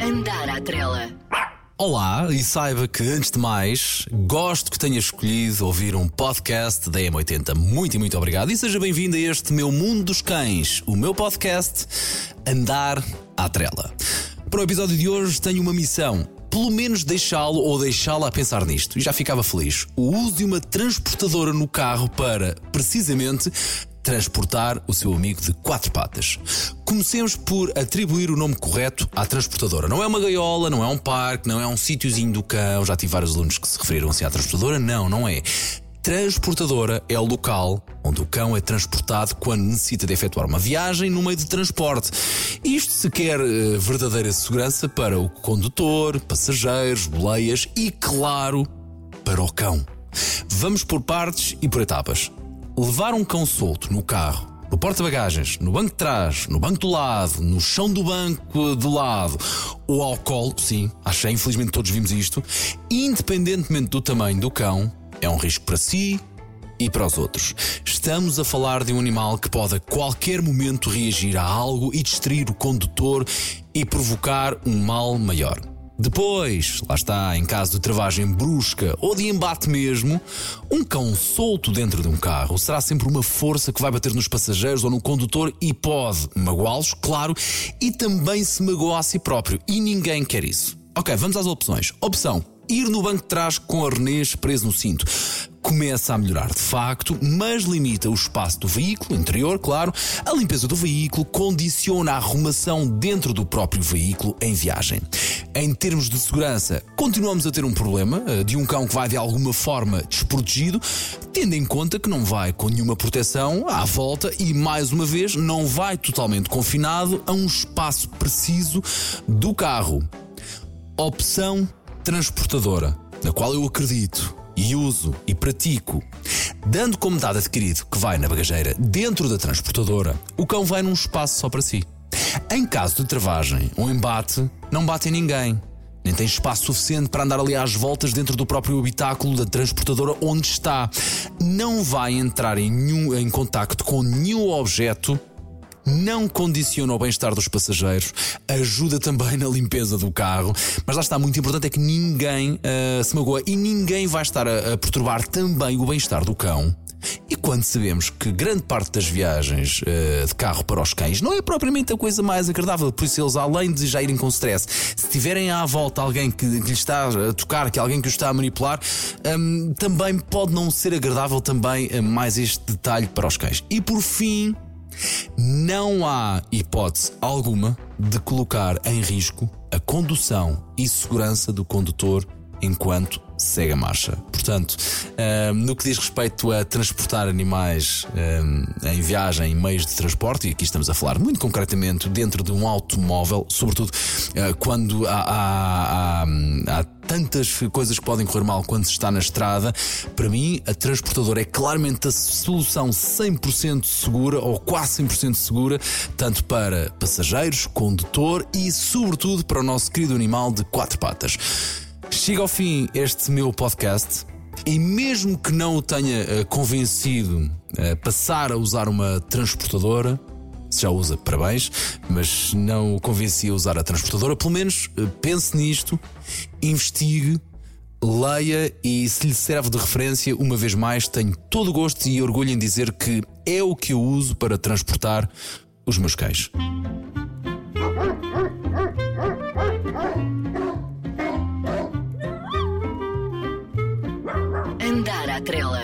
Andar à trela. Olá, e saiba que, antes de mais, gosto que tenha escolhido ouvir um podcast da M80. Muito e muito obrigado. E seja bem-vindo a este meu Mundo dos Cães, o meu podcast Andar à Trela. Para o episódio de hoje, tenho uma missão. Pelo menos deixá-lo ou deixá-la a pensar nisto. E já ficava feliz. O uso de uma transportadora no carro para, precisamente, transportar o seu amigo de quatro patas. Comecemos por atribuir o nome correto à transportadora. Não é uma gaiola, não é um parque, não é um sítiozinho do cão. Já tive vários alunos que se referiram assim à transportadora. Não, não é. Transportadora é o local onde o cão é transportado quando necessita de efetuar uma viagem no meio de transporte. Isto se quer eh, verdadeira segurança para o condutor, passageiros, boleias e, claro, para o cão. Vamos por partes e por etapas. Levar um cão solto no carro, no porta-bagagens, no banco de trás, no banco do lado, no chão do banco do lado, ou ao colo, sim, que infelizmente todos vimos isto, independentemente do tamanho do cão, é um risco para si e para os outros. Estamos a falar de um animal que pode a qualquer momento reagir a algo e distrair o condutor e provocar um mal maior. Depois, lá está, em caso de travagem brusca ou de embate mesmo, um cão solto dentro de um carro será sempre uma força que vai bater nos passageiros ou no condutor e pode magoá-los, claro, e também se magoa a si próprio. E ninguém quer isso. Ok, vamos às opções. Opção: ir no banco de trás com arnês preso no cinto. Começa a melhorar de facto, mas limita o espaço do veículo, interior, claro. A limpeza do veículo condiciona a arrumação dentro do próprio veículo em viagem. Em termos de segurança, continuamos a ter um problema eh, de um cão que vai de alguma forma desprotegido, tendo em conta que não vai com nenhuma proteção à volta e, mais uma vez, não vai totalmente confinado a um espaço preciso do carro. Opção transportadora, na qual eu acredito e uso e pratico. Dando como dado adquirido que vai na bagageira dentro da transportadora, o cão vai num espaço só para si. Em caso de travagem ou embate, não bate em ninguém. Nem tem espaço suficiente para andar ali às voltas dentro do próprio habitáculo da transportadora onde está. Não vai entrar em, nenhum, em contacto com nenhum objeto não condiciona o bem-estar dos passageiros, ajuda também na limpeza do carro, mas lá está, muito importante é que ninguém uh, se magoa e ninguém vai estar a, a perturbar também o bem-estar do cão. E quando sabemos que grande parte das viagens uh, de carro para os cães não é propriamente a coisa mais agradável, por isso eles, além de já irem com stress, se tiverem à volta alguém que, que está a tocar, que alguém que o está a manipular, um, também pode não ser agradável também uh, mais este detalhe para os cães. E por fim, não há hipótese alguma de colocar em risco a condução e segurança do condutor enquanto segue a marcha. Portanto, um, no que diz respeito a transportar animais um, em viagem, em meios de transporte, e aqui estamos a falar muito concretamente dentro de um automóvel, sobretudo uh, quando há, há, há, há tantas coisas que podem correr mal quando se está na estrada. Para mim, a transportadora é claramente a solução 100% segura ou quase 100% segura, tanto para passageiros, condutor e, sobretudo, para o nosso querido animal de quatro patas. Chega ao fim este meu podcast. E mesmo que não o tenha uh, convencido a uh, passar a usar uma transportadora, se já usa, parabéns, mas não o convenci a usar a transportadora, pelo menos uh, pense nisto, investigue, leia e se lhe serve de referência, uma vez mais, tenho todo o gosto e orgulho em dizer que é o que eu uso para transportar os meus cães. Trela.